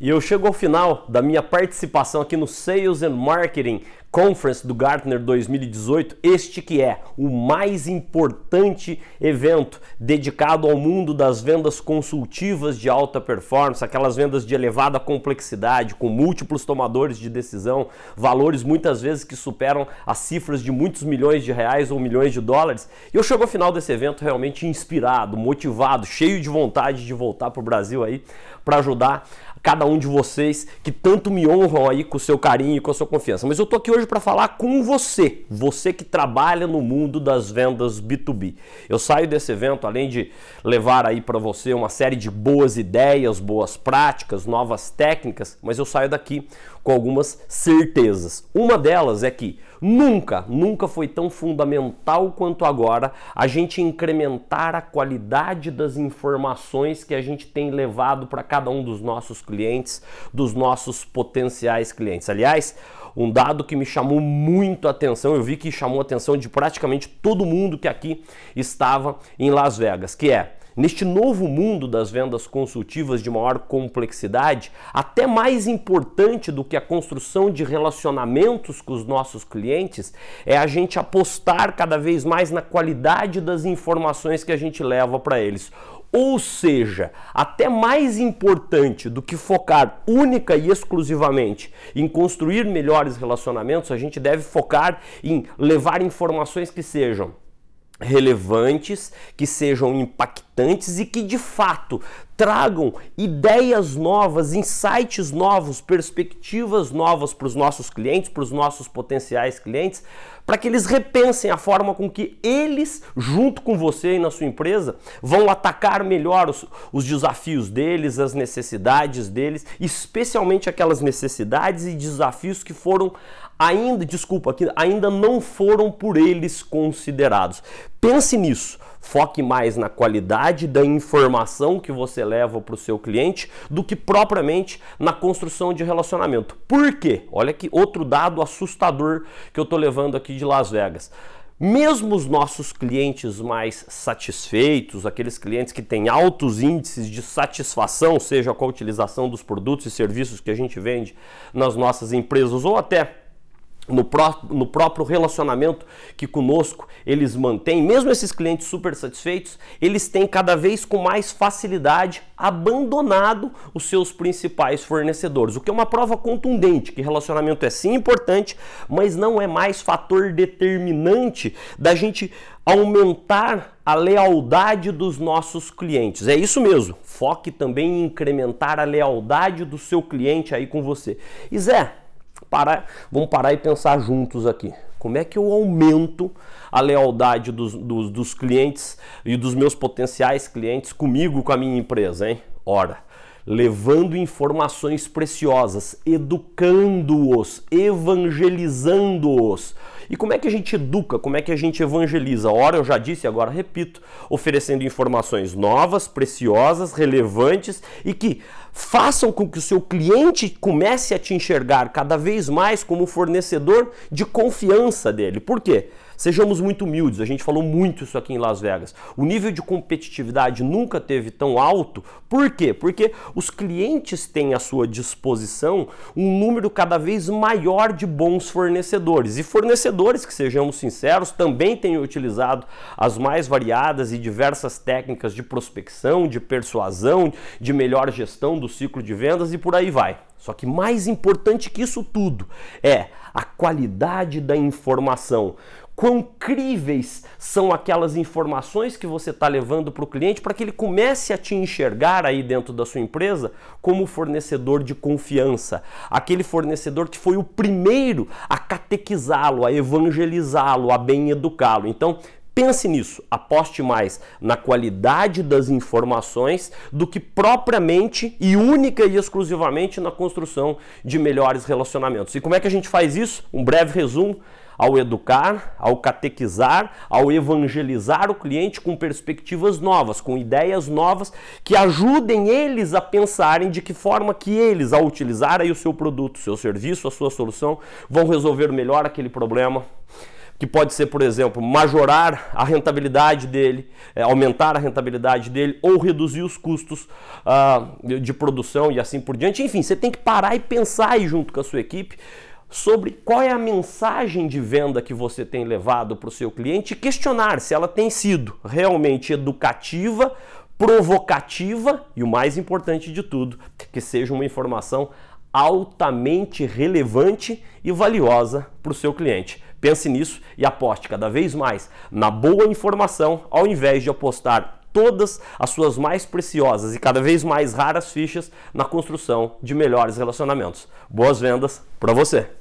E eu chego ao final da minha participação aqui no Sales and Marketing Conference do Gartner 2018, este que é o mais importante evento dedicado ao mundo das vendas consultivas de alta performance, aquelas vendas de elevada complexidade, com múltiplos tomadores de decisão, valores muitas vezes que superam as cifras de muitos milhões de reais ou milhões de dólares. E eu chego ao final desse evento realmente inspirado, motivado, cheio de vontade de voltar para o Brasil aí para ajudar cada um de vocês que tanto me honram aí com o seu carinho e com a sua confiança. Mas eu tô aqui hoje para falar com você, você que trabalha no mundo das vendas B2B. Eu saio desse evento além de levar aí para você uma série de boas ideias, boas práticas, novas técnicas, mas eu saio daqui com algumas certezas. Uma delas é que nunca, nunca foi tão fundamental quanto agora a gente incrementar a qualidade das informações que a gente tem levado para cada um dos nossos clientes, dos nossos potenciais clientes. Aliás, um dado que me chamou muito a atenção, eu vi que chamou a atenção de praticamente todo mundo que aqui estava em Las Vegas, que é Neste novo mundo das vendas consultivas de maior complexidade, até mais importante do que a construção de relacionamentos com os nossos clientes é a gente apostar cada vez mais na qualidade das informações que a gente leva para eles. Ou seja, até mais importante do que focar única e exclusivamente em construir melhores relacionamentos, a gente deve focar em levar informações que sejam relevantes, que sejam impactantes e que de fato tragam ideias novas, insights novos, perspectivas novas para os nossos clientes, para os nossos potenciais clientes, para que eles repensem a forma com que eles, junto com você e na sua empresa, vão atacar melhor os, os desafios deles, as necessidades deles, especialmente aquelas necessidades e desafios que foram ainda, desculpa, que ainda não foram por eles considerados. Pense nisso. Foque mais na qualidade da informação que você leva para o seu cliente do que propriamente na construção de relacionamento. Por quê? Olha que outro dado assustador que eu estou levando aqui de Las Vegas. Mesmo os nossos clientes mais satisfeitos, aqueles clientes que têm altos índices de satisfação, seja com a utilização dos produtos e serviços que a gente vende nas nossas empresas ou até no, pró no próprio relacionamento que conosco eles mantêm, mesmo esses clientes super satisfeitos, eles têm cada vez com mais facilidade abandonado os seus principais fornecedores, o que é uma prova contundente que relacionamento é sim importante, mas não é mais fator determinante da gente aumentar a lealdade dos nossos clientes. É isso mesmo. Foque também em incrementar a lealdade do seu cliente aí com você. E Zé, parar, vamos parar e pensar juntos aqui. Como é que eu aumento a lealdade dos, dos, dos clientes e dos meus potenciais clientes comigo, com a minha empresa, hein? Ora, levando informações preciosas, educando-os, evangelizando-os. E como é que a gente educa? Como é que a gente evangeliza? Ora, eu já disse, agora repito, oferecendo informações novas, preciosas, relevantes e que façam com que o seu cliente comece a te enxergar cada vez mais como fornecedor de confiança dele. Por quê? Sejamos muito humildes, a gente falou muito isso aqui em Las Vegas. O nível de competitividade nunca teve tão alto. Por quê? Porque os clientes têm à sua disposição um número cada vez maior de bons fornecedores. E fornecedores que, sejamos sinceros, também têm utilizado as mais variadas e diversas técnicas de prospecção, de persuasão, de melhor gestão do ciclo de vendas e por aí vai. Só que mais importante que isso tudo é a qualidade da informação quão críveis são aquelas informações que você está levando para o cliente para que ele comece a te enxergar aí dentro da sua empresa como fornecedor de confiança, aquele fornecedor que foi o primeiro a catequizá-lo, a evangelizá-lo, a bem educá-lo. Então, Pense nisso, aposte mais na qualidade das informações do que propriamente e única e exclusivamente na construção de melhores relacionamentos. E como é que a gente faz isso? Um breve resumo ao educar, ao catequizar, ao evangelizar o cliente com perspectivas novas, com ideias novas que ajudem eles a pensarem de que forma que eles, ao utilizar aí o seu produto, seu serviço, a sua solução, vão resolver melhor aquele problema que pode ser, por exemplo, majorar a rentabilidade dele, é, aumentar a rentabilidade dele ou reduzir os custos uh, de produção e assim por diante. Enfim, você tem que parar e pensar aí junto com a sua equipe sobre qual é a mensagem de venda que você tem levado para o seu cliente e questionar se ela tem sido realmente educativa, provocativa e o mais importante de tudo, que seja uma informação altamente relevante e valiosa para o seu cliente. Pense nisso e aposte cada vez mais na boa informação ao invés de apostar todas as suas mais preciosas e cada vez mais raras fichas na construção de melhores relacionamentos. Boas vendas para você!